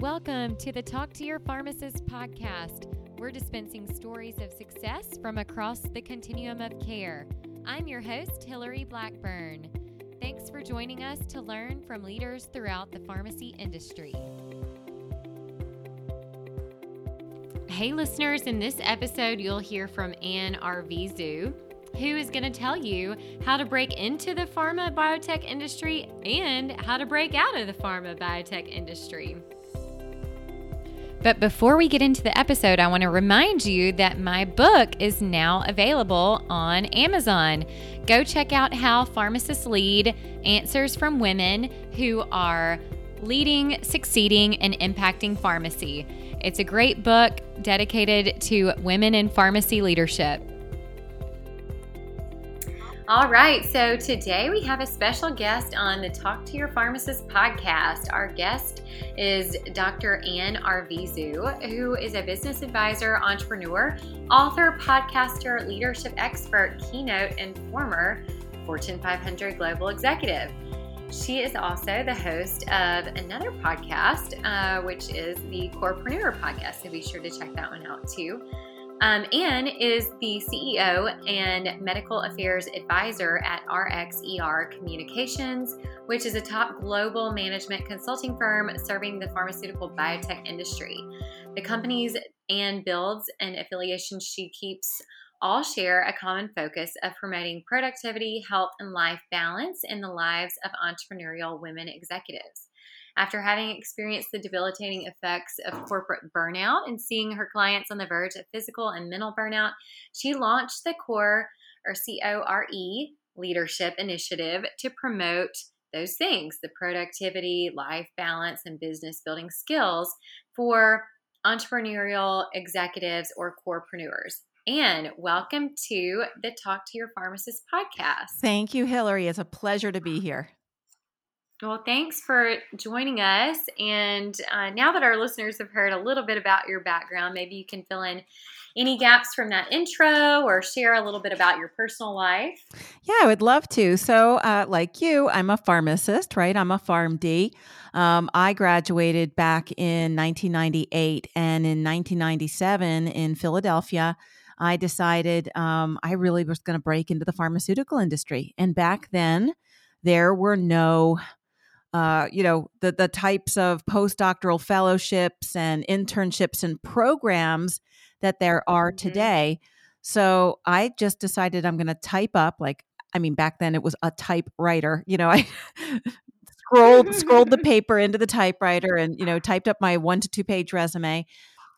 Welcome to the Talk to Your Pharmacist podcast. We're dispensing stories of success from across the continuum of care. I'm your host, Hillary Blackburn. Thanks for joining us to learn from leaders throughout the pharmacy industry. Hey, listeners, in this episode, you'll hear from Anne Arvizu, who is going to tell you how to break into the pharma biotech industry and how to break out of the pharma biotech industry. But before we get into the episode, I want to remind you that my book is now available on Amazon. Go check out How Pharmacists Lead Answers from Women Who Are Leading, Succeeding, and Impacting Pharmacy. It's a great book dedicated to women in pharmacy leadership. All right, so today we have a special guest on the Talk to Your Pharmacist podcast. Our guest is Dr. Anne Arvizu, who is a business advisor, entrepreneur, author, podcaster, leadership expert, keynote, and former Fortune 500 global executive. She is also the host of another podcast, uh, which is the Corepreneur podcast. So be sure to check that one out too. Um, Anne is the CEO and Medical Affairs Advisor at RXER Communications, which is a top global management consulting firm serving the pharmaceutical biotech industry. The companies Anne builds and affiliations she keeps all share a common focus of promoting productivity, health, and life balance in the lives of entrepreneurial women executives. After having experienced the debilitating effects of corporate burnout and seeing her clients on the verge of physical and mental burnout, she launched the CORE or C O R E leadership initiative to promote those things the productivity, life balance, and business building skills for entrepreneurial executives or corepreneurs. And welcome to the Talk to Your Pharmacist podcast. Thank you, Hillary. It's a pleasure to be here. Well, thanks for joining us. And uh, now that our listeners have heard a little bit about your background, maybe you can fill in any gaps from that intro or share a little bit about your personal life. Yeah, I would love to. So, uh, like you, I'm a pharmacist, right? I'm a PharmD. Um, I graduated back in 1998, and in 1997 in Philadelphia, I decided um, I really was going to break into the pharmaceutical industry. And back then, there were no uh, you know the the types of postdoctoral fellowships and internships and programs that there are mm-hmm. today. So I just decided I'm going to type up like I mean back then it was a typewriter. You know I scrolled scrolled the paper into the typewriter and you know typed up my one to two page resume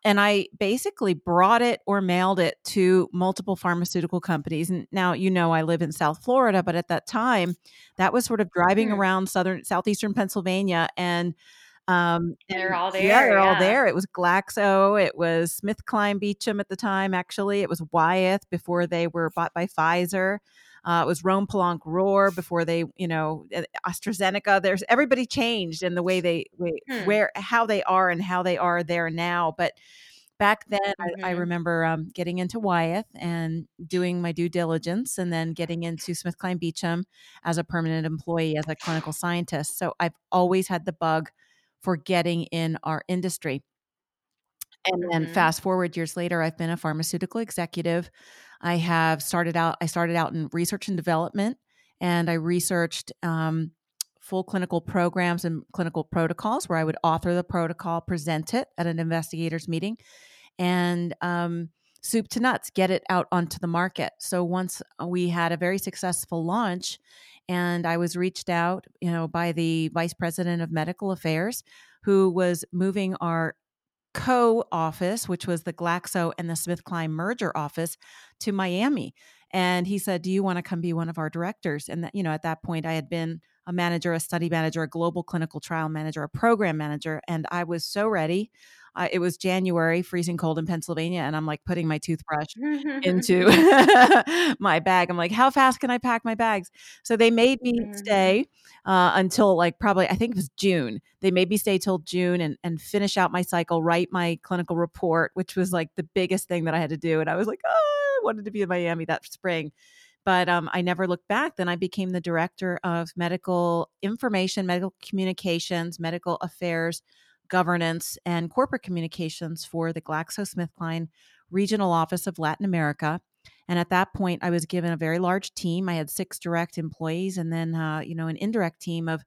and I basically brought it or mailed it to multiple pharmaceutical companies. And now, you know, I live in South Florida, but at that time, that was sort of driving mm. around southern, southeastern Pennsylvania, and um, they're all there. Yeah, they're yeah. all there. It was Glaxo, it was Smith Kline Beecham at the time. Actually, it was Wyeth before they were bought by Pfizer. Uh, it was Rhone Poulenc Rorer before they, you know, AstraZeneca. There's everybody changed in the way they, way, hmm. where, how they are and how they are there now. But back then, mm-hmm. I, I, mm-hmm. remember um, getting into Wyeth and doing my due diligence, and then getting into Smith Kline Beecham as a permanent employee as a clinical scientist. So I've always had the bug for getting in our industry. And then mm-hmm. fast forward years later, I've been a pharmaceutical executive. I have started out, I started out in research and development, and I researched um, full clinical programs and clinical protocols where I would author the protocol, present it at an investigators meeting, and um, soup to nuts, get it out onto the market. So once we had a very successful launch, and I was reached out, you know, by the vice president of medical affairs, who was moving our co office, which was the Glaxo and the Smith SmithKline merger office, to Miami. And he said, Do you want to come be one of our directors? And that, you know, at that point, I had been a manager, a study manager, a global clinical trial manager, a program manager. And I was so ready. Uh, it was January, freezing cold in Pennsylvania, and I'm like putting my toothbrush into my bag. I'm like, how fast can I pack my bags? So they made me mm-hmm. stay uh, until like probably I think it was June. They made me stay till June and and finish out my cycle, write my clinical report, which was like the biggest thing that I had to do. And I was like, oh, wanted to be in Miami that spring but um, I never looked back. Then I became the director of medical information, medical communications, medical affairs, governance and corporate communications for the GlaxoSmithKline regional office of Latin America. And at that point, I was given a very large team. I had six direct employees, and then uh, you know an indirect team of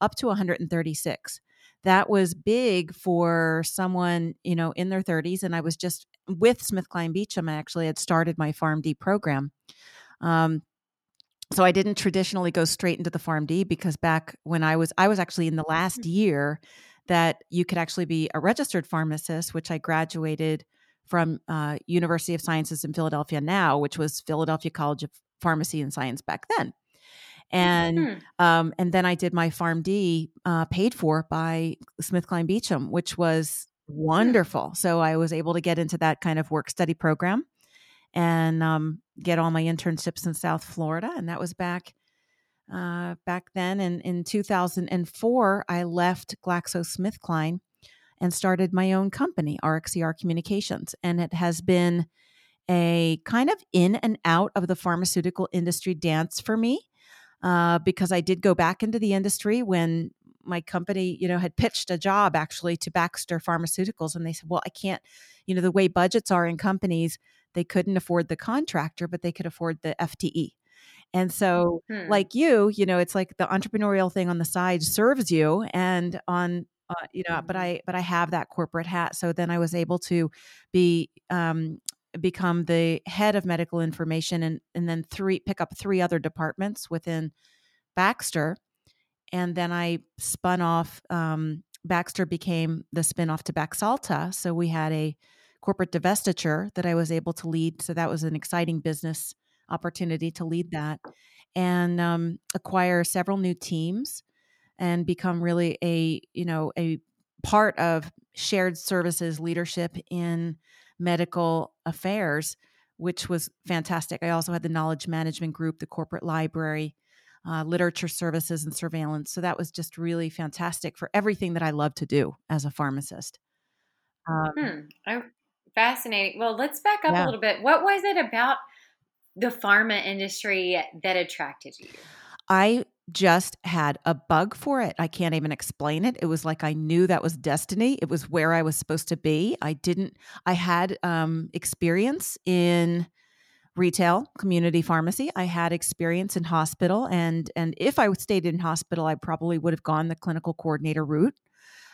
up to 136. That was big for someone you know in their 30s, and I was just with SmithKline Beecham. I actually had started my PharmD program. Um, so I didn't traditionally go straight into the PharmD because back when I was I was actually in the last mm. year that you could actually be a registered pharmacist, which I graduated from uh, University of Sciences in Philadelphia now, which was Philadelphia College of Pharmacy and Science back then. And hmm. um, and then I did my PharmD uh, paid for by SmithKline Beecham, which was hmm. wonderful. Hmm. So I was able to get into that kind of work study program and um, get all my internships in South Florida. And that was back uh, back then. And in 2004, I left GlaxoSmithKline and started my own company, RxER Communications. And it has been a kind of in and out of the pharmaceutical industry dance for me uh, because I did go back into the industry when my company, you know, had pitched a job actually to Baxter Pharmaceuticals. And they said, well, I can't, you know, the way budgets are in companies, they couldn't afford the contractor, but they could afford the FTE. And so, hmm. like you, you know, it's like the entrepreneurial thing on the side serves you, and on uh, you know, but mm-hmm. I but I have that corporate hat. So then I was able to be um, become the head of medical information, and and then three pick up three other departments within Baxter, and then I spun off. Um, Baxter became the spinoff to Baxalta, so we had a corporate divestiture that I was able to lead. So that was an exciting business opportunity to lead that and um, acquire several new teams and become really a you know a part of shared services leadership in medical affairs which was fantastic. I also had the knowledge management group the corporate library uh, literature services and surveillance. So that was just really fantastic for everything that i love to do as a pharmacist. Um, hmm. oh, fascinating. Well let's back up yeah. a little bit. What was it about the pharma industry that attracted you? I just had a bug for it. I can't even explain it. It was like I knew that was destiny. It was where I was supposed to be. I didn't, I had um, experience in retail community pharmacy i had experience in hospital and and if i stayed in hospital i probably would have gone the clinical coordinator route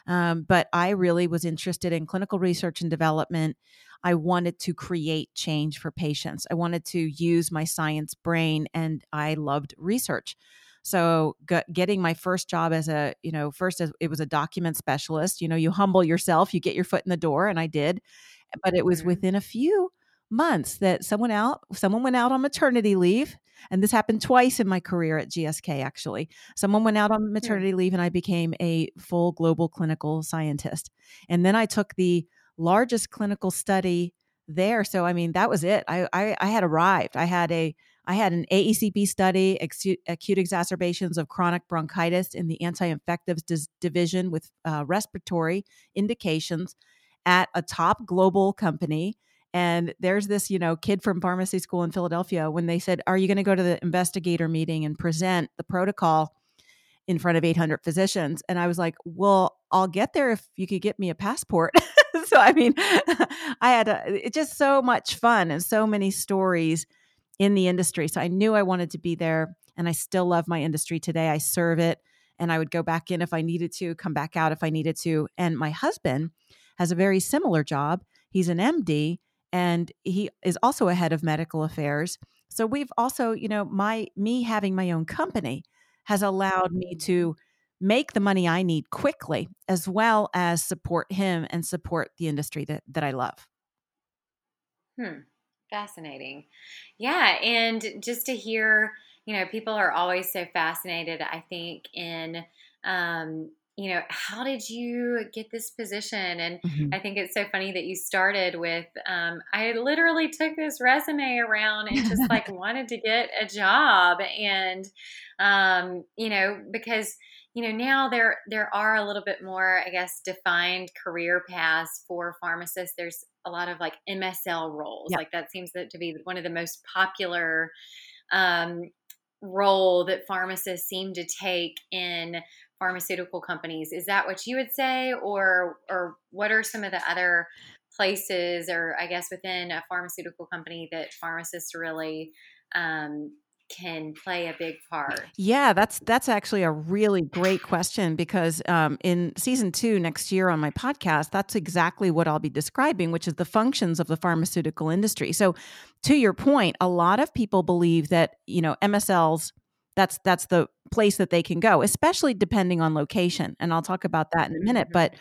um, but i really was interested in clinical research and development i wanted to create change for patients i wanted to use my science brain and i loved research so getting my first job as a, you know, first as it was a document specialist, you know, you humble yourself, you get your foot in the door and I did. But it was mm-hmm. within a few months that someone out someone went out on maternity leave and this happened twice in my career at GSK actually. Someone went out on maternity leave and I became a full global clinical scientist. And then I took the largest clinical study there. So I mean that was it. I I, I had arrived. I had a I had an AECB study, acute, exacerbations of chronic bronchitis in the anti infectives dis- division with uh, respiratory indications at a top global company. And there's this, you know, kid from pharmacy school in Philadelphia when they said, Are you going to go to the investigator meeting and present the protocol in front of 800 physicians? And I was like, Well, I'll get there if you could get me a passport. so, I mean, I had a, it's just so much fun and so many stories in the industry. So I knew I wanted to be there and I still love my industry today. I serve it and I would go back in if I needed to, come back out if I needed to. And my husband has a very similar job. He's an MD and he is also a head of medical affairs. So we've also, you know, my me having my own company has allowed me to make the money I need quickly as well as support him and support the industry that that I love. Hmm. Fascinating. Yeah. And just to hear, you know, people are always so fascinated, I think, in, um, you know, how did you get this position? And mm-hmm. I think it's so funny that you started with, um, I literally took this resume around and just like wanted to get a job. And, um, you know, because, you know now there there are a little bit more i guess defined career paths for pharmacists there's a lot of like msl roles like that seems to be one of the most popular um, role that pharmacists seem to take in pharmaceutical companies. Is that what you would say, or or what are some of the other places, or I guess within a pharmaceutical company that pharmacists really um, can play a big part? Yeah, that's that's actually a really great question because um, in season two next year on my podcast, that's exactly what I'll be describing, which is the functions of the pharmaceutical industry. So, to your point, a lot of people believe that you know MSLs that's that's the place that they can go, especially depending on location, and I'll talk about that in a minute. Mm-hmm. But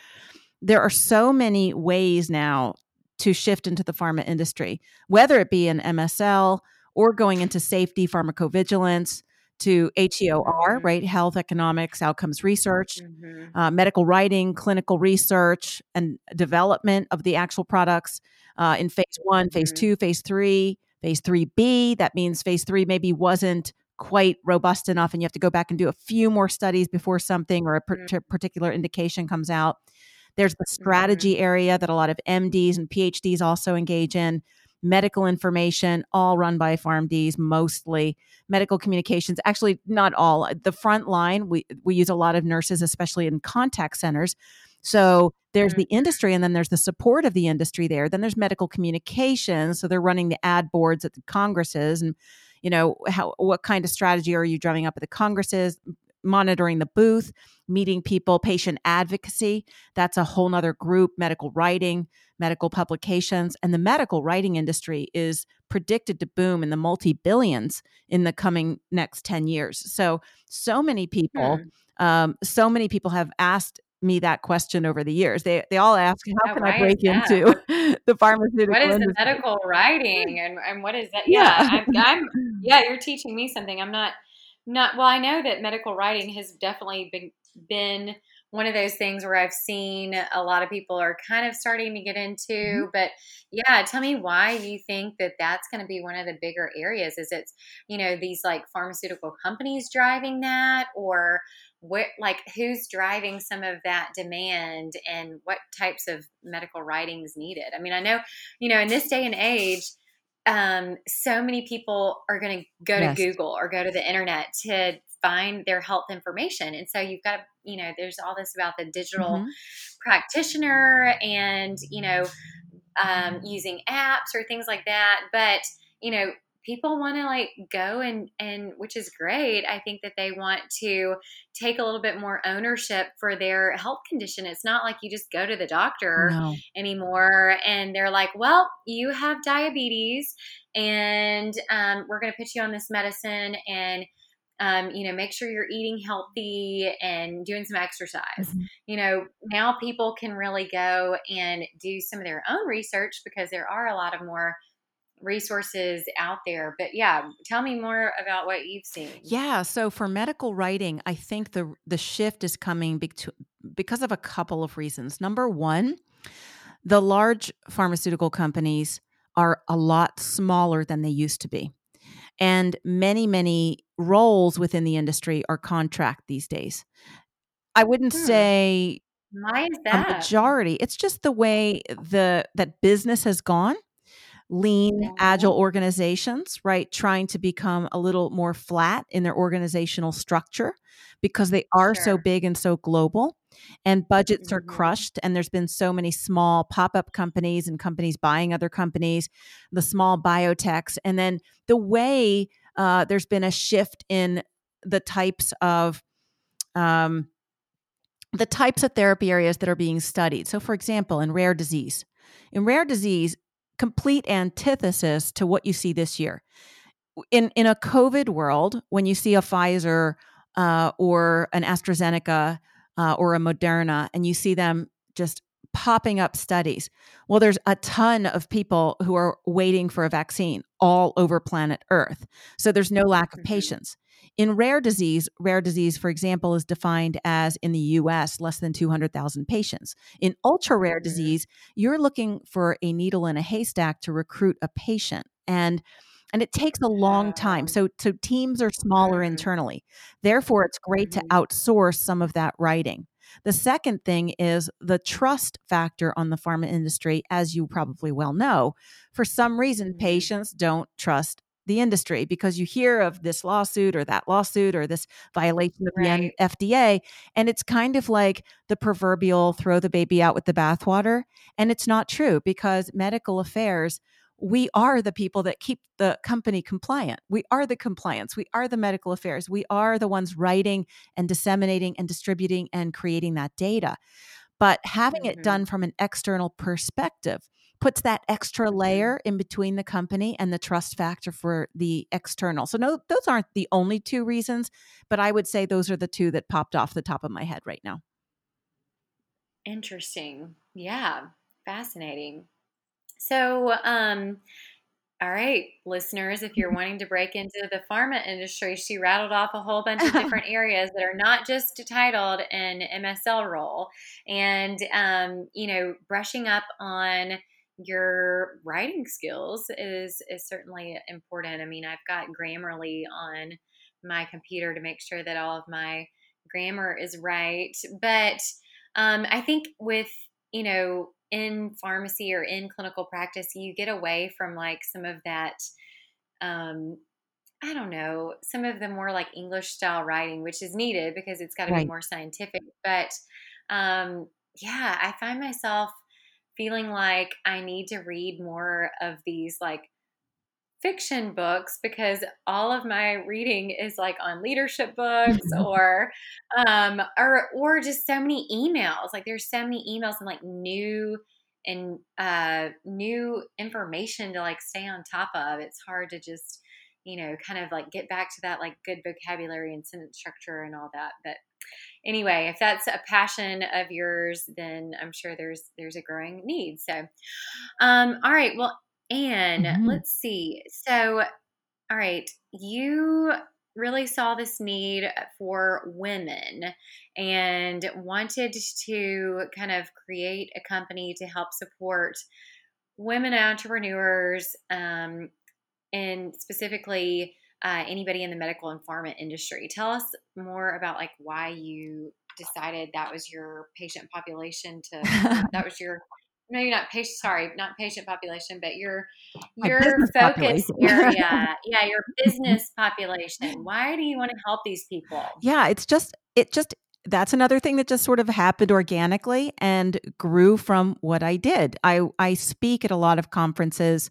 there are so many ways now to shift into the pharma industry, whether it be an MSL or going into safety pharmacovigilance to HEOR, Mhm. right? Health economics outcomes research, Mhm. uh, medical writing, clinical research, and development of the actual products uh, in phase one, phase Mhm. two, phase three, phase 3B. That means phase three maybe wasn't quite robust enough, and you have to go back and do a few more studies before something or a Mhm. particular indication comes out. There's the Mhm. strategy area that a lot of MDs and PhDs also engage in. Medical information, all run by PharmDs mostly. Medical communications, actually not all. The front line, we we use a lot of nurses, especially in contact centers. So there's the Mhm. industry, and then there's the support of the industry there. Then there's medical communications. So they're running the ad boards at the congresses, and you know how what kind of strategy are you drumming up at the congresses? Monitoring the booth, meeting people, patient advocacy. That's a whole nother group. Medical writing, medical publications, and the medical writing industry is predicted to boom in the multi billions in the coming next 10 years. So, so many people, Hmm. um, so many people have asked me that question over the years. They they all ask, how Oh, can I break into the pharmaceutical what is the medical writing and and what is that? Yeah. Yeah, I'm I'm yeah, you're teaching me something. I'm not not well, I know that medical writing has definitely been been one of those things where I've seen a lot of people are kind of starting to get into, mm-hmm. but yeah, tell me why you think that that's going to be one of the bigger areas. Is it, you know, these like pharmaceutical companies driving that or what like who's driving some of that demand and what types of medical writing is needed? I mean, I know, you know, in this day and age, um, so many people are going to go to Google or go to the internet to find their health information. And so you've got, you know, there's all this about the digital Mhm. practitioner and, you know, um, using apps or things like that. But, you know, people want to like go and, and which is great. I think that they want to take a little bit more ownership for their health condition. It's not like you just go to the doctor No. anymore and they're like well you have diabetes and um, we're going to put you on this medicine and um, you know make sure you're eating healthy and doing some exercise Mhm. you know now people can really go and do some of their own research because there are a lot of more resources out there but yeah tell me more about what you've seen Yeah. So for medical writing, I think the the shift is coming bec- because of a couple of reasons. Number one, the large pharmaceutical companies are a lot smaller than they used to be. And many, many roles within the industry are contract these days. I wouldn't Hmm. say why is a that majority. It's just the way the that business has gone. Lean, agile organizations, right? Trying to become a little more flat in their organizational structure because they are so big and so global and budgets are hmm crushed and there's been so many small pop-up companies and companies buying other companies the small biotechs and then the way uh, there's been a shift in the types of um, the types of therapy areas that are being studied. So, for example, in rare disease, in rare disease, complete antithesis to what you see this year. In in a COVID world, when you see a Pfizer uh, or an AstraZeneca uh, or a Moderna, and you see them just popping up studies, well, there's a ton of people who are waiting for a vaccine all over planet Earth. So there's no lack of hmm patients. In rare disease, rare disease, for example, is defined as in the US, less than 200,000 patients. In ultra rare hmm disease, you're looking for a needle in a haystack to recruit a patient. And and it takes a long time. Oh. So, so teams are smaller Mm. internally. Therefore, it's great to outsource some of that writing. The second thing is the trust factor on the pharma industry, as you probably well know. For some reason, Mhm. patients don't trust the industry because you hear of this lawsuit or that lawsuit or this violation of right. the FDA. And it's kind of like the proverbial throw the baby out with the bathwater. And it's not true because medical affairs, we are the people that keep the company compliant. We are the compliance. We are the medical affairs. We are the ones writing and disseminating and distributing and creating that data. But having mm-hmm. it done from an external perspective, puts that extra mm-hmm. layer in between the company and the trust factor for the external. So no those aren't the only two reasons, but I would say those are the two that popped off the top of my head right now. Interesting. Yeah, fascinating. So, um all right, listeners, if you're wanting to break into the pharma industry, she rattled off a whole bunch of different areas that are not just titled an MSL role. And, um, you know, brushing up on your writing skills is is certainly important. I mean, I've got Grammarly on my computer to make sure that all of my grammar is right. But um, I think with you know in pharmacy or in clinical practice, you get away from like some of that. Um, I don't know, some of the more like English style writing, which is needed because it's got to right. be more scientific. But um, yeah, I find myself feeling like I need to read more of these like fiction books because all of my reading is like on leadership books or um or or just so many emails. Like there's so many emails and like new and uh new information to like stay on top of. It's hard to just you know kind of like get back to that like good vocabulary and sentence structure and all that. But anyway, if that's a passion of yours, then I'm sure there's there's a growing need. So, um, all right, well, Anne, mm-hmm. let's see. So, all right, you really saw this need for women and wanted to kind of create a company to help support women entrepreneurs um, and specifically uh, anybody in the medical and pharma industry. Tell us more about like why you decided that was your patient population to that was your no you're not patient sorry not patient population but your your focus area yeah your business population. Why do you want to help these people? Yeah it's just it just that's another thing that just sort of happened organically and grew from what I did. I I speak at a lot of conferences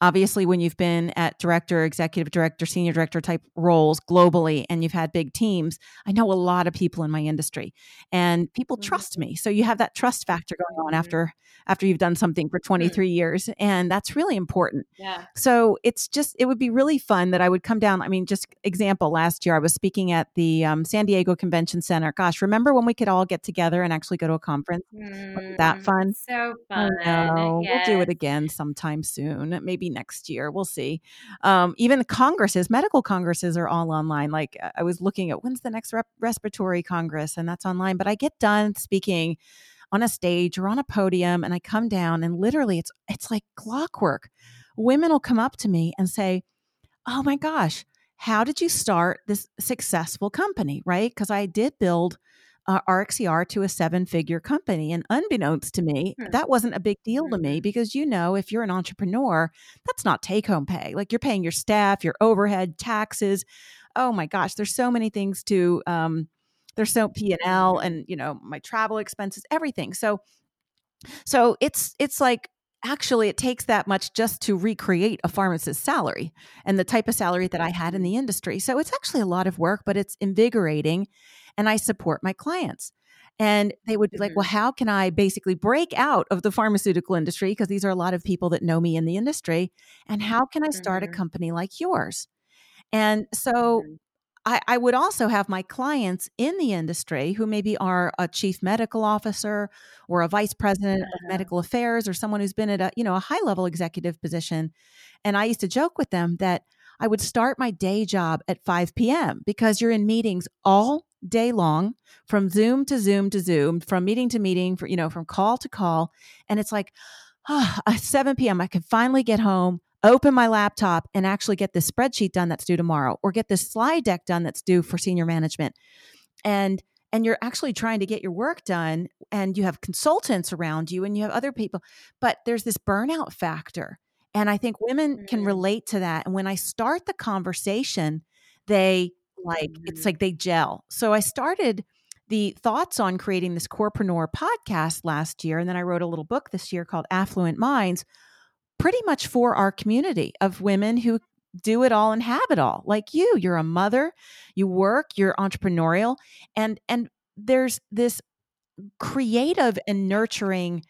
Obviously, when you've been at director, executive director, senior director type roles globally and you've had big teams, I know a lot of people in my industry and people mm-hmm. trust me. So you have that trust factor going on after after you've done something for mm. 23 mm-hmm. years and that's really important. Yeah. So it's just it would be really fun that I would come down. I mean, just example, last year I was speaking at the um, San Diego Convention Center. Gosh, remember when we could all get together and actually go to a conference? Mm, that fun? So fun. Yes. We'll do it again sometime soon. Maybe next year. We'll see. Um, even the congresses, medical congresses are all online. Like I was looking at when's the next rep- respiratory congress, and that's online. But I get done speaking on a stage or on a podium, and I come down, and literally, it's it's like clockwork. Women will come up to me and say, "Oh my gosh." How did you start this successful company? Right? Because I did build uh, RxER to a seven figure company. And unbeknownst to me, hmm. that wasn't a big deal to me mm-hmm. because you know, if you're an entrepreneur, that's not take home pay. Like you're paying your staff, your overhead, taxes. Oh my gosh, there's so many things to, um, there's so P and L mm-hmm. and, you know, my travel expenses, everything. So, so it's, it's like, actually it takes that much just to recreate a pharmacist's salary and the type of salary that I had in mm-hmm. the industry. So it's actually a lot of work, but it's invigorating and I support my clients. And they would be mm-hmm. like, well, how can I basically break out of the pharmaceutical industry? Because these are a lot of people that know me in the industry. And how can I start mm-hmm. a company like yours? And so mm-hmm. I, I, would also have my clients in the industry who maybe are a chief medical officer or a vice president of medical affairs or someone who's been at a, you know, a high level executive position. And I used to joke with them that I would start my day job at 5 p.m. because you're in meetings all day long from Zoom to Zoom to Zoom, from meeting to meeting, for, you know, from call to call. And it's like, oh, 7 p.m., I can finally get home, open my laptop, and actually get this spreadsheet done that's due tomorrow or get this slide deck done that's due for senior management. And and you're actually trying to get your work done and you have consultants around you and you have other people but there's this burnout factor And I think women can Mhm. relate to that. And when I start the conversation, they like it's Mhm. like they gel. So I started the thoughts on creating this corepreneur podcast last year and then I wrote a little book this year called Affluent Minds pretty much for our community of women who do it all and have it all. Like you, you're a mother, you work, you're entrepreneurial and and there's this creative and nurturing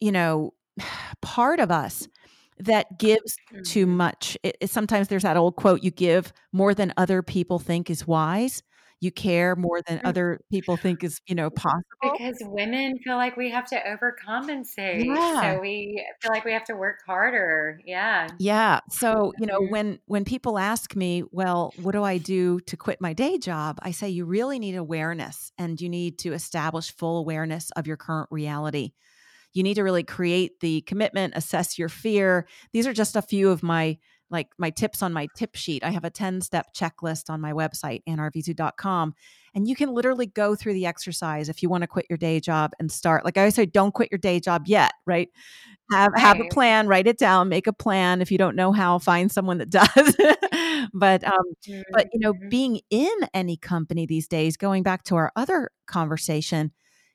you know part of us that gives too Mhm. much. It, it- sometimes there's that old quote you give more than other people think is wise. You care more than Mm. other people think is, you know, possible. Because women feel like we have to overcompensate. Yeah. So we feel like we have to work harder. Yeah. Yeah. So, you know, Mhm. when when people ask me, well, what do I do to quit my day job? I say you really need awareness and you need to establish full awareness of your current reality. You need to really create the commitment, assess your fear. These are just a few of my like my tips on my tip sheet. I have a 10-step checklist on my website anrvizu.com and you can literally go through the exercise if you want to quit your day job and start. Like I always say don't quit your day job yet, right? have have a plan write it down make a plan if you don't know how find someone that does but um but you know Mhm. being in any company these days going back to our other conversation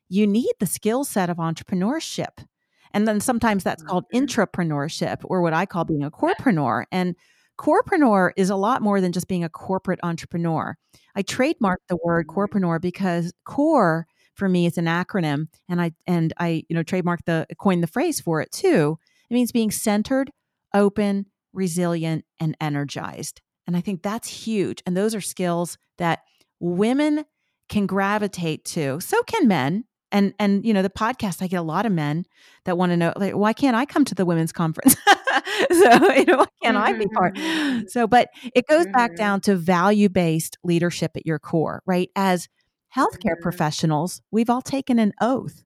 you need the skill set of entrepreneurship. And then sometimes that's called Mhm. intrapreneurship or what i call being a corepreneur and corepreneur is a lot more than just being a corporate entrepreneur. I trademarked the word Mhm. corepreneur because core for me is an acronym and i and i you know trademarked the coined the phrase for it too. It means being centered open resilient and energized and i think that's huge and those are skills that women can gravitate to. So can men and and you know the podcast i get a lot of men that want to know like why can't i come to the women's conference so you know why can't i be part Mhm. so but it goes back Mhm. down to value based leadership at your core right as healthcare Mhm. professionals we've all taken an oath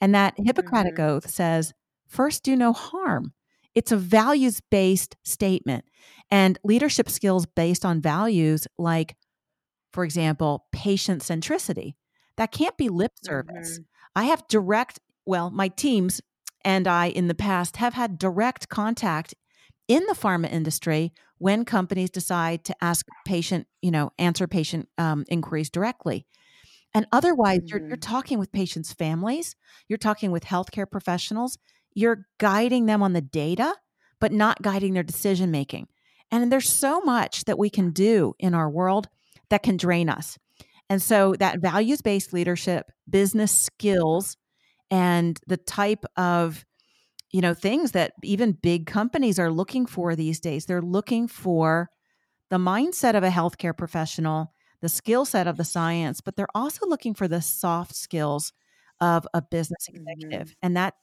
and that hippocratic Mhm. oath says first do no harm it's a values based statement and leadership skills based on values like for example, patient centricity. That can't be lip service. Mhm. I have direct, well, my teams and I in the past have had direct contact in the pharma industry when companies decide to ask patient, you know, answer patient um, inquiries directly. And otherwise, you're, you're Mhm. talking with patients' families, you're talking with healthcare professionals, you're guiding them on the data, but not guiding their decision making. And there's so much that we can do in our world that can drain us. And so that values based leadership, business skills, and the type of you know things that even big companies are looking for these days they're looking for the mindset of a healthcare professional the skill set of the science but they're also looking for the soft skills of a business executive Mhm. and that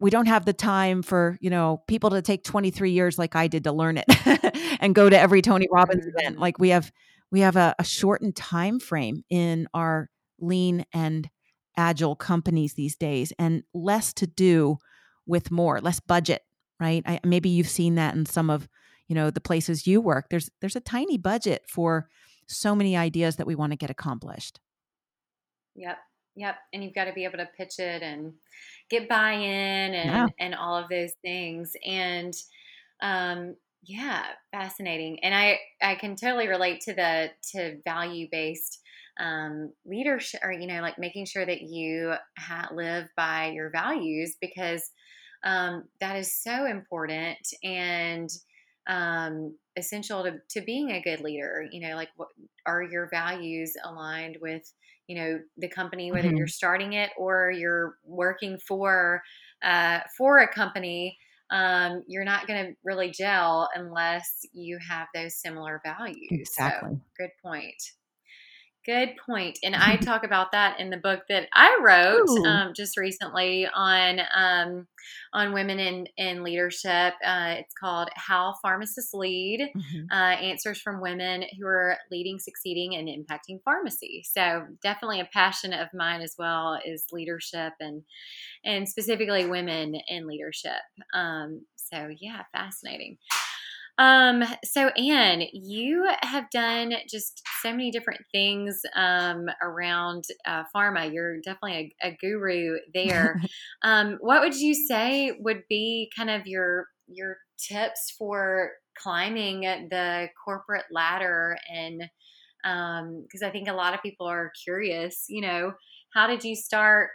we don't have the time for you know people to take 23 years like i did to learn it and go to every tony robbins event Mhm. like we have we have a, a shortened time frame in our lean and agile companies these days and less to do with more less budget right I, maybe you've seen that in some of you know the places you work there's there's a tiny budget for so many ideas that we want to get accomplished Yep. Yep. And you've got to be able to pitch it and get buy-in Yeah. and and all of those things. And um yeah, fascinating. And I I can totally relate to the to value-based um leadership or you know like making sure that you ha- live by your values because um that is so important and um essential to to being a good leader you know like what are your values aligned with you know the company whether Mhm. you're starting it or you're working for uh, for a company um, you're not going to really gel unless you have those similar values Exactly. so good point good point and i talk about that in the book that i wrote um, just recently on um, on women in in leadership uh, it's called how pharmacists lead Mhm. uh, answers from women who are leading, succeeding, and impacting pharmacy. So definitely a passion of mine as well is leadership and and specifically women in leadership. Um, so yeah, fascinating. Um, so Anne, you have done just so many different things um, around uh, pharma. You're definitely a, a guru there. um, what would you say would be kind of your your tips for climbing the corporate ladder and um because um, I think a lot of people are curious, you know, how did you start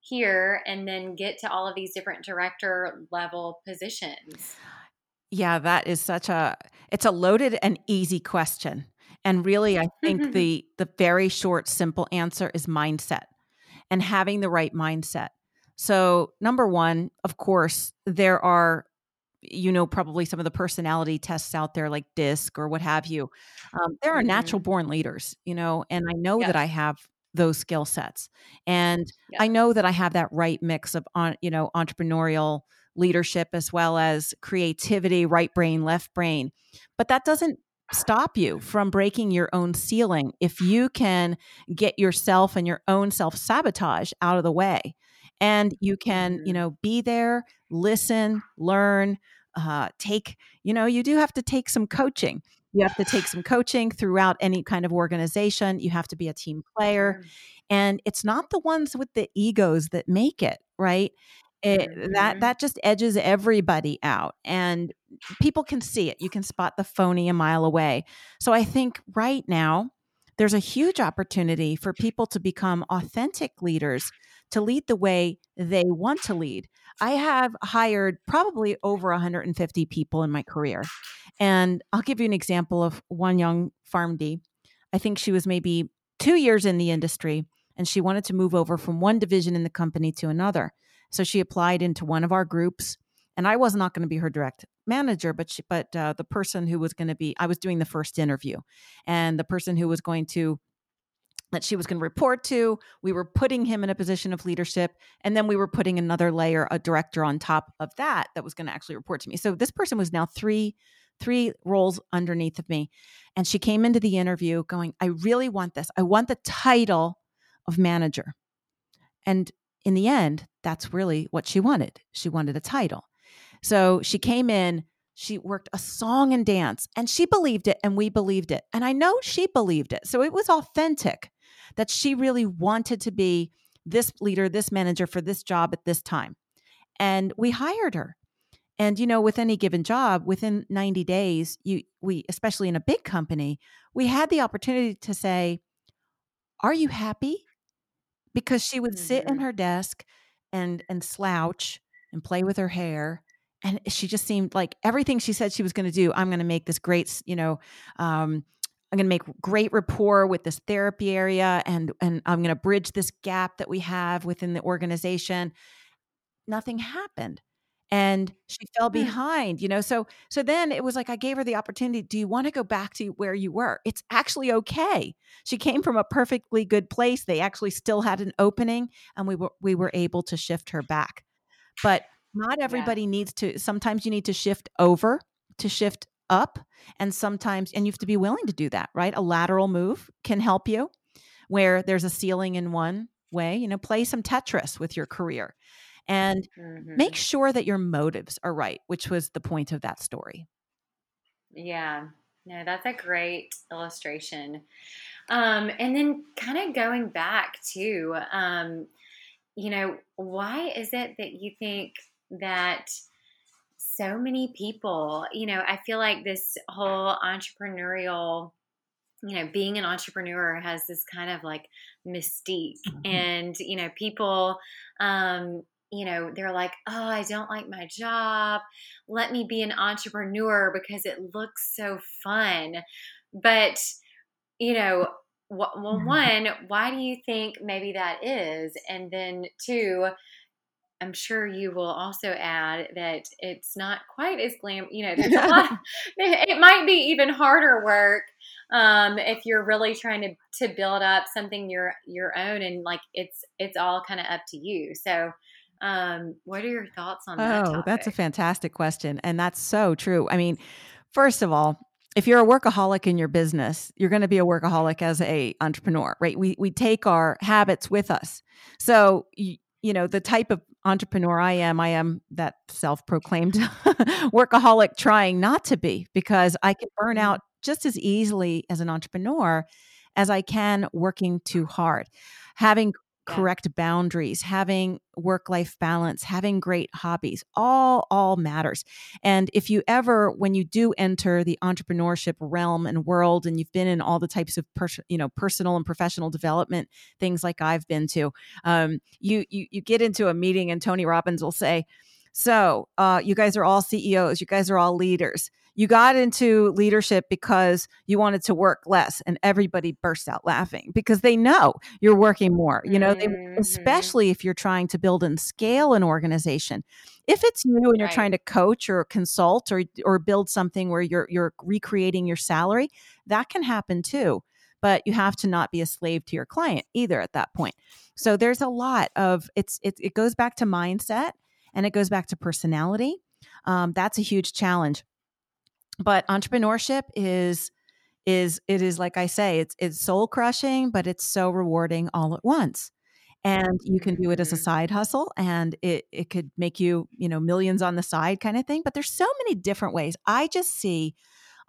here and then get to all of these different director level positions? Yeah, that is such a it's a loaded and easy question. And really I think the the very short simple answer is mindset and having the right mindset. So, number 1, of course, there are you know probably some of the personality tests out there like disc or what have you um, there are mm-hmm. natural born leaders you know and i know yes. that i have those skill sets and i know that i have that right mix of on you know entrepreneurial leadership as well as creativity right brain left brain but that doesn't stop you from breaking your own ceiling if you can get yourself and your own self sabotage out of the way and you can you mm-hmm. know be there listen learn uh, take you know you do have to take some coaching. You have to take some coaching throughout any kind of organization. You have to be a team player and it's not the ones with the egos that make it right it, mm-hmm. that that just edges everybody out and people can see it you can spot the phony a mile away so i think right now there's a huge opportunity for people to become authentic leaders to lead the way they want to lead. I have hired probably over 150 people in my career. And I'll give you an example of one young PharmD. I think she was maybe two years in the industry and she wanted to move over from one division in the company to another. So she applied into one of our groups. And I was not going to be her direct manager, but she, but uh, the person who was going to be, I was doing the first interview, and the person who was going to that she was going to report to. We were putting him in a position of leadership. And then we were putting another layer, a director on top of that, that was going to actually report to me. So this person was now three, three roles underneath of me. And she came into the interview going, I really want this. I want the title of manager. And in the end, that's really what she wanted. She wanted a title. So she came in, she worked a song and dance, and she believed it, and we believed it. And I know she believed it. So it was authentic that she really wanted to be this leader, this manager for this job at this time. And we hired her. And you know, with any given job, within 90 days, you we especially in a big company, we had the opportunity to say, "Are you happy?" Because she would mm-hmm. sit in mm-hmm. her desk and and slouch and play with her hair and she just seemed like everything she said she was going to do i'm going to make this great you know um, I'm going to make great rapport with this therapy area and and I'm going to bridge this gap that we have within the organization. Nothing happened. And she fell hmm. behind, you know. So so then it was like I gave her the opportunity, do you want to go back to where you were? It's actually okay. She came from a perfectly good place. They actually still had an opening and we were we were able to shift her back. But not everybody yeah. needs to sometimes you need to shift over to shift up and sometimes and you have to be willing to do that right a lateral move can help you where there's a ceiling in one way you know play some tetris with your career and mm-hmm. make sure that your motives are right which was the point of that story yeah no that's a great illustration um, and then kind of going back to um, you know why is it that you think that so many people, you know, I feel like this whole entrepreneurial, you know, being an entrepreneur has this kind of like mystique. Mm-hmm. And, you know, people, um, you know, they're like, oh, I don't like my job. Let me be an entrepreneur because it looks so fun. But, you know, well, mm-hmm. one, why do you think maybe that is? And then two, I'm sure you will also add that it's not quite as glam. You know, lot. It might be even harder work um, if you're really trying to to build up something your your own, and like it's it's all kind of up to you. So, um, what are your thoughts on that? Oh, that's a fantastic question, and that's so true. I mean, first of all, if you're a workaholic in your business, you're going to be a workaholic as a entrepreneur, right? We we take our habits with us. So you, you know the type of entrepreneur I am, I am that self proclaimed workaholic trying not to be because I can burn mm-hmm. out just as easily as an entrepreneur as I can working too hard. Having correct boundaries, having work life balance, having great hobbies, all all matters. And if you ever when you do enter the entrepreneurship realm and world and you've been in all the types of pers- you know personal and professional development things like I've been to, um, you you you get into a meeting and Tony Robbins will say, "So, uh, you guys are all CEOs, you guys are all leaders." You got into leadership because you wanted to work less and everybody bursts out laughing because they know you're working more you know mm-hmm. they, especially if you're trying to build and scale an organization if it's you and you're right. trying to coach or consult or or build something where you're you're recreating your salary that can happen too but you have to not be a slave to your client either at that point so there's a lot of it's it, it goes back to mindset and it goes back to personality um, that's a huge challenge but entrepreneurship is is it is like I say, it's it's soul crushing, but it's so rewarding all at once. And you can do it as a mm-hmm. side hustle and it it could make you, you know, millions on the side kind of thing. But there's so many different ways. I just see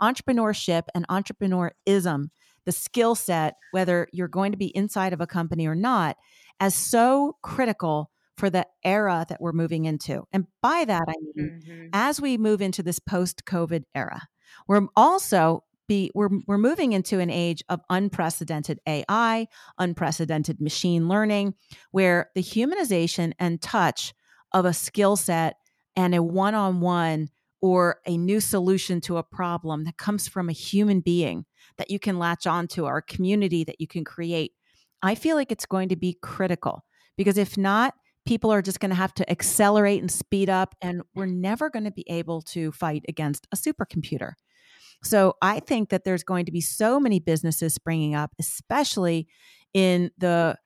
entrepreneurship and entrepreneurism, the skill set, whether you're going to be inside of a company or not, as so critical for the era that we're moving into. And by that, I mean, mm-hmm. as we move into this post COVID era, we're also be we're we're moving into an age of unprecedented AI, unprecedented machine learning, where the humanization and touch of a skill set and a one-on-one or a new solution to a problem that comes from a human being that you can latch onto our community that you can create. I feel like it's going to be critical because if not, people are just going to have to accelerate and speed up, and we're mm. never going to be able to fight against a supercomputer. So I think that there's going to be so many businesses springing up, especially in the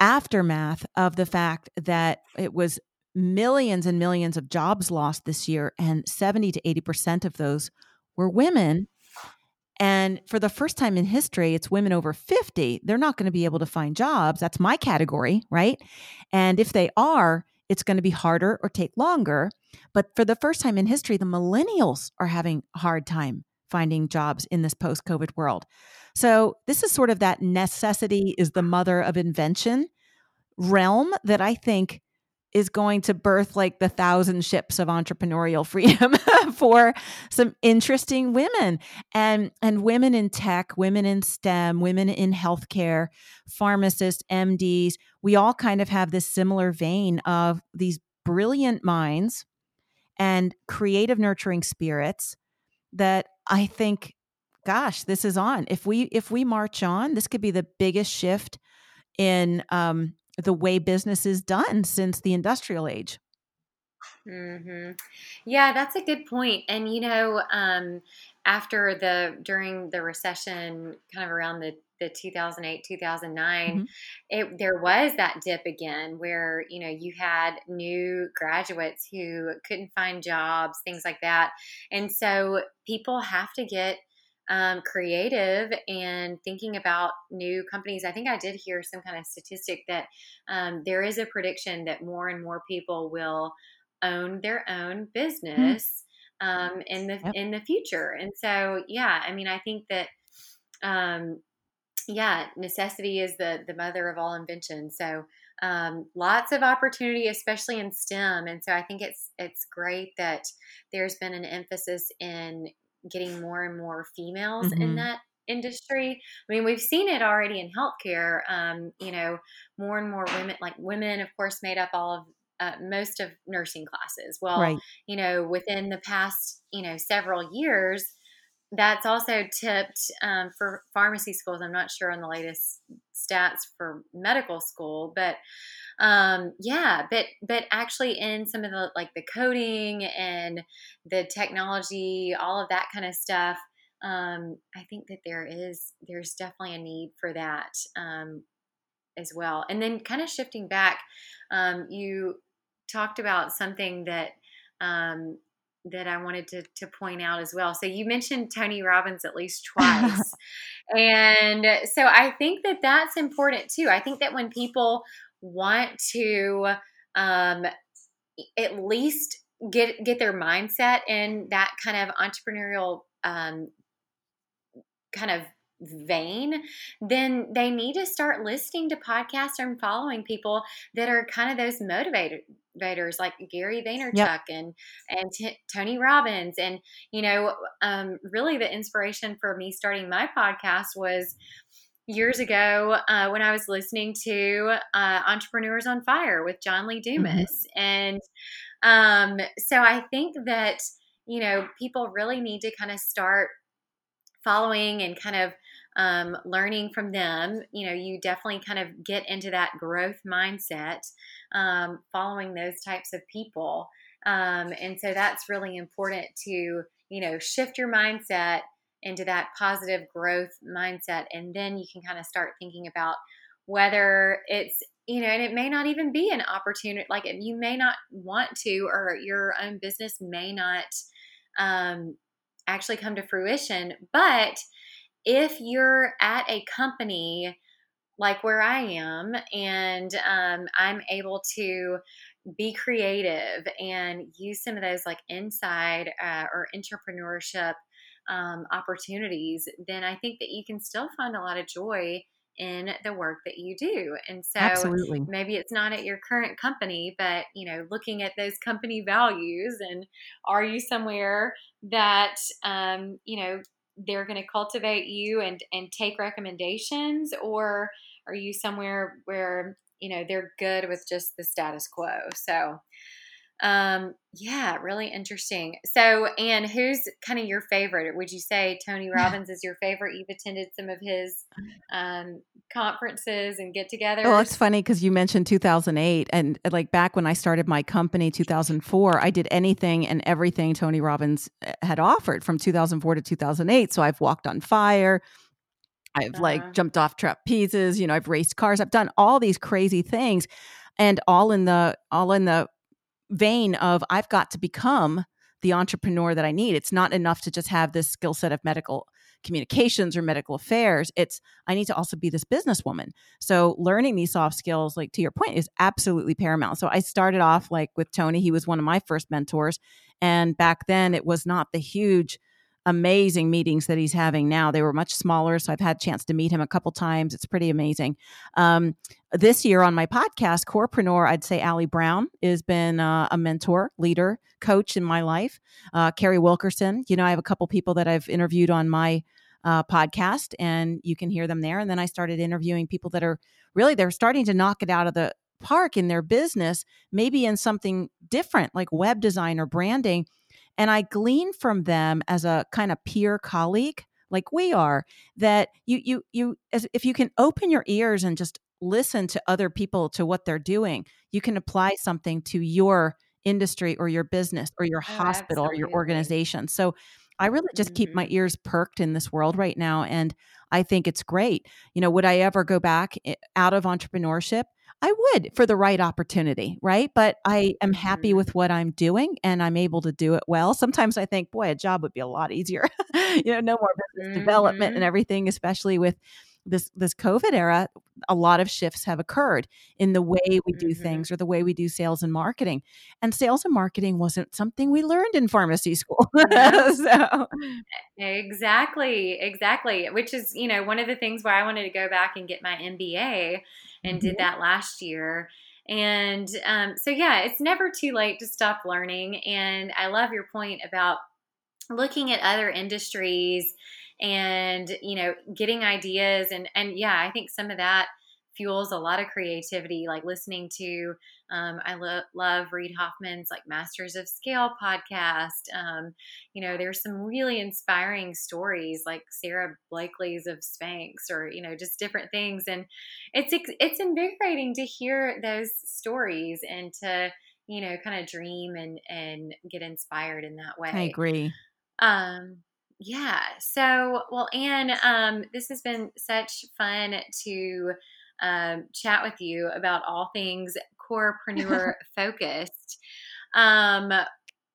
aftermath of the fact that it was millions and millions of jobs lost this year, and 70 to 80% of those were women and for the first time in history, it's women over 50. They're not going to be able to find jobs. That's my category, right? And if they are, it's going to be harder or take longer. But for the first time in history, the millennials are having a hard time finding jobs in this post COVID world. So, this is sort of that necessity is the mother of invention realm that I think is going to birth like the thousand ships of entrepreneurial freedom for some interesting women. And and women in tech women in stem women in healthcare pharmacists mds we all kind of have this similar vein of these brilliant minds and creative nurturing spirits that i think gosh this is on. If we if we march on this could be the biggest shift in um the way business is done since the industrial age. Mm-hmm. Yeah, that's a good point. And you know, um, after the during the recession, kind of around the the 2008 2009 mm-hmm. it there was that dip again where you know you had new graduates who couldn't find jobs things like that and so people have to get um, creative and thinking about new companies. I think I did hear some kind of statistic that um, there is a prediction that more and more people will own their own hmm. business mm-hmm. um, in the yep. in the future. And so, yeah, I mean, I think that. Um, yeah, necessity is the the mother of all invention. So um, lots of opportunity, especially in STEM. And so I think it's it's great that there's been an emphasis in getting more and more females mm-hmm. in that industry. I mean, we've seen it already in healthcare. Um, you know, more and more women, like women, of course, made up all of uh, most of nursing classes. Well, right. you know, within the past, you know, several years, that's also tipped um, for pharmacy schools. I'm not sure on the latest stats for medical school, but um, yeah, but but actually in some of the like the coding and the technology, all of that kind of stuff, um, I think that there is there's definitely a need for that um, as well. And then kind of shifting back, um, you talked about something that um, that I wanted to, to point out as well. So you mentioned Tony Robbins at least twice. and so I think that that's important too. I think that when people want to um, at least get get their mindset in that kind of entrepreneurial um, kind of vein, then they need to start listening to podcasts and following people that are kind of those motivators like Gary Vaynerchuk yep. and and T- Tony Robbins and you know um, really the inspiration for me starting my podcast was years ago uh, when I was listening to uh, Entrepreneurs on Fire with John Lee mm-hmm. Dumas mm-hmm. and um, so I think that you know people really need to kind of start following and kind of um, learning from them. You know, you definitely kind of get into that growth mindset um, following those types of people. Um, and so that's really important to, you know, shift your mindset into that positive growth mindset. And then you can kind of start thinking about whether it's, you know, and it may not even be an opportunity, like you may not want to, or your own business may not um, actually come to fruition, but if you're at a company like where I am and um, I'm able to be creative and use some of those like inside uh, or entrepreneurship um, opportunities, then I think that you can still find a lot of joy in the work that you do. And so Absolutely. maybe it's not at your current company, but you know, looking at those company values and are you somewhere that um, you know, they're going to cultivate you and and take recommendations or are you somewhere where you know they're good with just the status quo? So um yeah really interesting. So and who's kind of your favorite? Would you say tony robbins is your favorite? You've attended some of his um conferences and get-togethers. Well, it's funny because you mentioned 2008 and like back when i started my company 2004 i did anything and everything tony robbins eh, had offered from 2004 to 2008 so i've walked on fire. I've uh-huh. like jumped off trapezes, you know, I've raced cars, I've done all these crazy things and all in the all in the vein of I've got to become the entrepreneur that I need. It's not enough to just have this skill set of medical communications or medical affairs. It's I need to also be this businesswoman. So learning these soft skills, like to your point, is absolutely paramount. So I started off like with Tony. He was one of my first mentors. And back then it was not the huge amazing meetings that he's having now. They were much smaller, so I've had a chance to meet him a couple times. It's pretty amazing. Um, this year on my podcast, Corepreneur, I'd say Ali Brown has been uh, a mentor, leader, coach in my life. Uh, Carrie Wilkerson, you know, I have a couple people that I've interviewed on my uh, podcast, and you can hear them there. And then I started interviewing people that are really they're starting to knock it out of the park in their business, maybe in something different like web design or branding and I glean from them as a kind of peer colleague, like we are, that you you you as if you can open your ears and just listen to other people to what they're doing, you can apply something to your industry or your business or your oh, hospital absolutely. or your organization. So I really just mm-hmm. keep my mm-hmm. ears perked in this world right now and I think it's great. You know, would I ever go back eh, out of entrepreneurship? I would for the right opportunity, right? But I am happy mm-hmm. with what I'm doing and I'm able to do it well. Sometimes I think, boy, a job would be a lot easier. you know, no more business mm-hmm. development and mm-hmm. everything, especially with this this COVID era, a lot of shifts have occurred in the way we do mm-hmm. things or the way we do sales and marketing. And sales and marketing wasn't something we learned in pharmacy school. so exactly, exactly. Which is, you know, one of the things where I wanted to go back and get my MBA and mm-hmm. did that last year. And um, so, yeah, it's never too late to stop learning. And I love your point about looking at other industries and, you know, getting ideas. And, and yeah, I think some of that fuels a lot of creativity, like listening to, um, I lo- love Reid Hoffman's like Masters of Scale podcast. Um, you know, there's some really inspiring stories like Sara Blakely's of Spanx or, you know, just different things. And it's, it's invigorating to hear those stories and to, you know, kind of dream and, and get inspired in that way. I agree. Um, yeah. So, well, Anne, um, this has been such fun to um, chat with you about all things corepreneur focused. Um,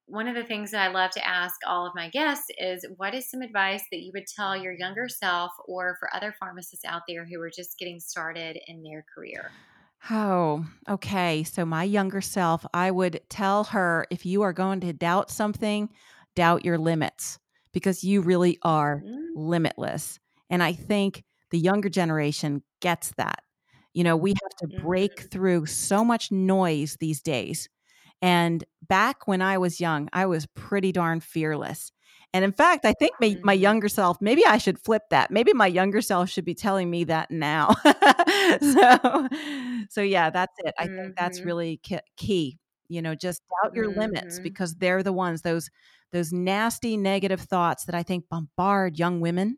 one of the things that I love to ask all of my guests is what is some advice that you would tell your younger self or for other pharmacists out there who are just getting started in their career? Oh, okay. So, my younger self, I would tell her if you are going to doubt something, doubt your limits because you really are mm. limitless. And I think the younger generation gets that. You know, we have to break mm-hmm. through so much noise these days. And back when I was young, I was pretty darn fearless. And in fact, I think my, my mm-hmm. younger self, maybe I should flip that. Maybe my younger self should be telling me that now. so, so yeah, that's it. I mm-hmm. think that's mm-hmm. really key. You know, just doubt your mm-hmm. limits because they're the ones those those nasty negative thoughts that I think bombard young women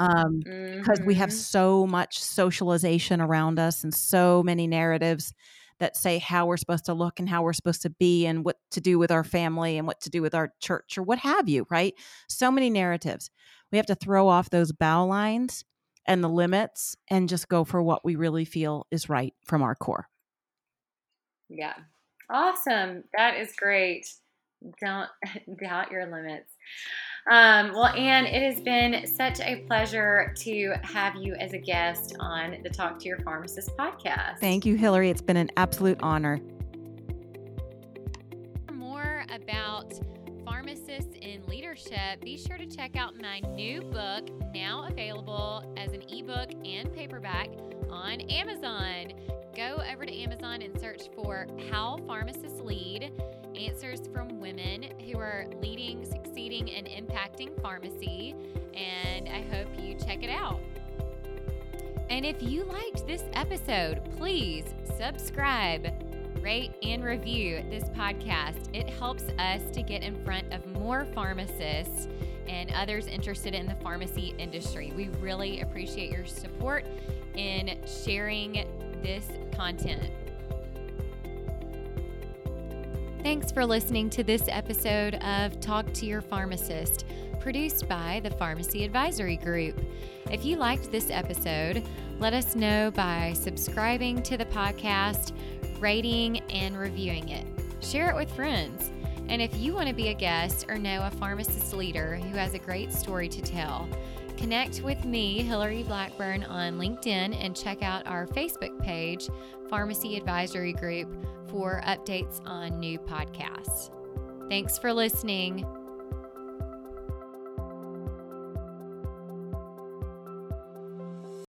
um, mm-hmm. because we have mm-hmm. so much socialization around us and so many narratives that say how we're supposed to look and how we're supposed to be and what to do with our family and what to do with our church or what have you, right? So many narratives. We have to throw off those bow lines and the limits and just go for what we really feel is right from our core. Yeah. Awesome. That is great. Don't doubt your limits. Um, well, Anne, it has been such a pleasure to have you as a guest on the Talk to Your Pharmacist podcast. Thank you, Hillary. It's been an absolute honor. For more about pharmacists in leadership, be sure to check out my new book, now available as an ebook and paperback on Amazon. Go over to Amazon and search for How Pharmacists Lead answers from women who are leading, succeeding, and impacting pharmacy. And I hope you check it out. And if you liked this episode, please subscribe, rate, and review this podcast. It helps us to get in front of more pharmacists and others interested in the pharmacy industry. We really appreciate your support in sharing this content. Thanks for listening to this episode of Talk to Your Pharmacist, produced by the Pharmacy Advisory Group. If you liked this episode, let us know by subscribing to the podcast, rating, and reviewing it. Share it with friends. And if you want to be a guest or know a pharmacist leader who has a great story to tell, connect with me, Hillary Blackburn, on LinkedIn and check out our Facebook page, Pharmacy Advisory Group for updates on new podcasts. Thanks for listening.